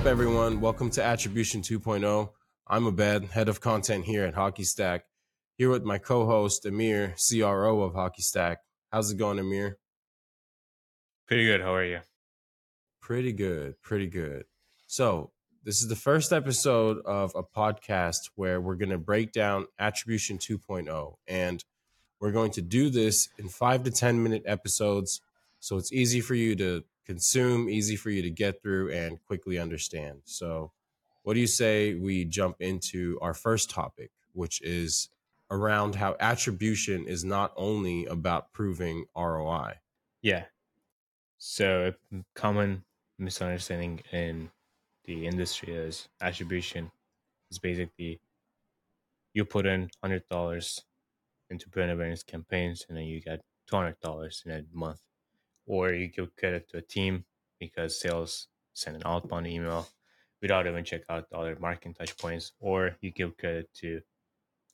up, everyone? Welcome to Attribution 2.0. I'm Obaid, head of content here at HockeyStack, here with my co host, Emir, CRO of HockeyStack. How's it going, Emir? Pretty good. How are you? Pretty good. Pretty good. So, this is the first episode of a podcast where we're going to break down Attribution 2.0. And we're going to do this in five to 10 minute episodes. So, it's easy for you to consume, easy for you to get through, and quickly understand. So, what do you say we jump into our first topic, which is around how attribution is not only about proving ROI? Yeah. So, a common misunderstanding in the industry is attribution is basically you put in hundred dollars into brand awareness campaigns and then you get two hundred dollars in a month or you give credit to a team because sales send an outbound email without even check out the other marketing touch points, or you give credit to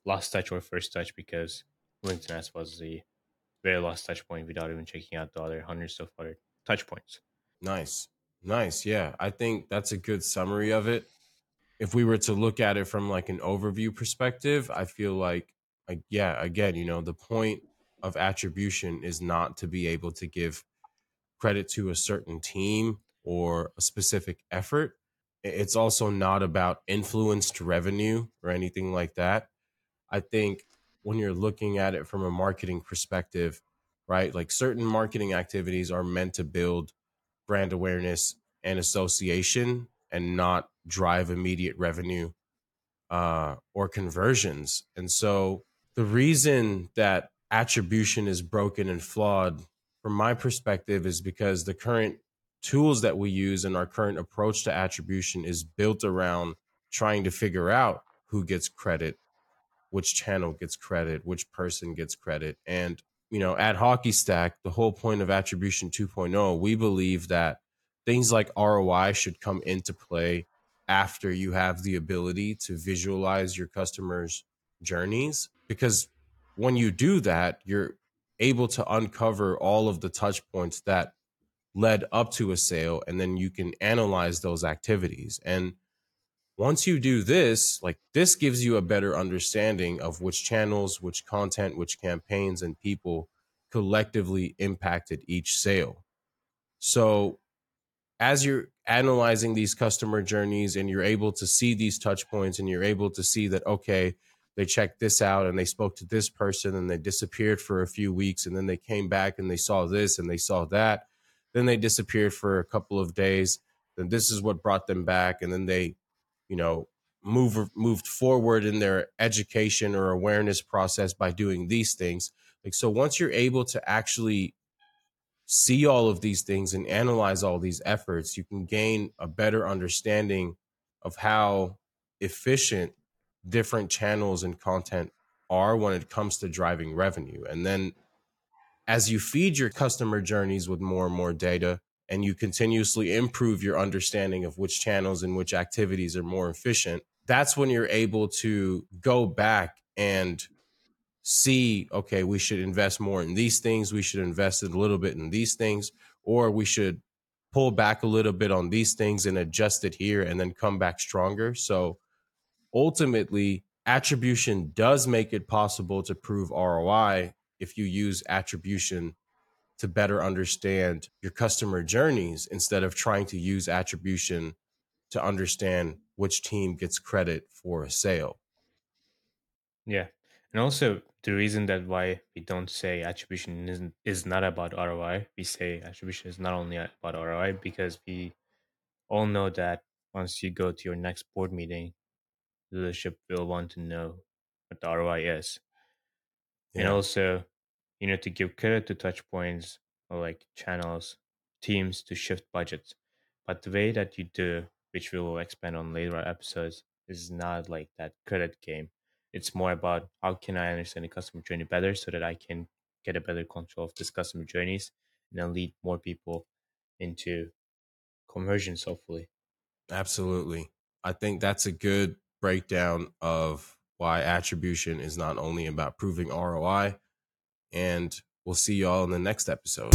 last touch or first touch because LinkedIn ads was the very last touch point without even checking out the other hundreds of other touch points. Nice. Nice. Yeah. I think that's a good summary of it. If we were to look at it from like an overview perspective, I feel like, like yeah, again, you know, the point of attribution is not to be able to give credit to a certain team or a specific effort. It's also not about influenced revenue or anything like that. I think when you're looking at it from a marketing perspective, right? Like certain marketing activities are meant to build brand awareness and association and not drive immediate revenue uh, or conversions. And so the reason that attribution is broken and flawed from my perspective is because the current tools that we use and our current approach to attribution is built around trying to figure out who gets credit, which channel gets credit, which person gets credit. And, you know, at HockeyStack, the whole point of Attribution 2.0, we believe that things like ROI should come into play after you have the ability to visualize your customers' journeys. Because when you do that, you're able to uncover all of the touch points that led up to a sale and then you can analyze those activities. And once you do this like this gives you a better understanding of which channels which content which campaigns and people collectively impacted each sale. So as you're analyzing these customer journeys and you're able to see these touch points and you're able to see that okay they checked this out and they spoke to this person and they disappeared for a few weeks and then they came back and they saw this and they saw that. Then they disappeared for a couple of days. Then this is what brought them back and then they you know move moved forward in their education or awareness process by doing these things. Like so once you're able to actually see all of these things and analyze all these efforts you can gain a better understanding of how efficient different channels and content are when it comes to driving revenue. And then as you feed your customer journeys with more and more data and you continuously improve your understanding of which channels and which activities are more efficient, that's when you're able to go back and see, okay, we should invest more in these things, we should invest a little bit in these things, or we should pull back a little bit on these things and adjust it here and then come back stronger. So ultimately, attribution does make it possible to prove ROI if you use attribution to better understand your customer journeys instead of trying to use attribution to understand which team gets credit for a sale. Yeah. And also the reason that why we don't say attribution isn't is not about ROI. We say attribution is not only about ROI because we all know that once you go to your next board meeting, leadership will want to know what the ROI is. Yeah. And also, you know, to give credit to touch points or like channels, teams to shift budgets. But the way that you do, which we will expand on later episodes, is not like that credit game. It's more about how can I understand the customer journey better so that I can get a better control of this customer journeys and then lead more people into conversions, hopefully. Absolutely. I think that's a good breakdown of why attribution is not only about proving ROI. And we'll see y'all in the next episode.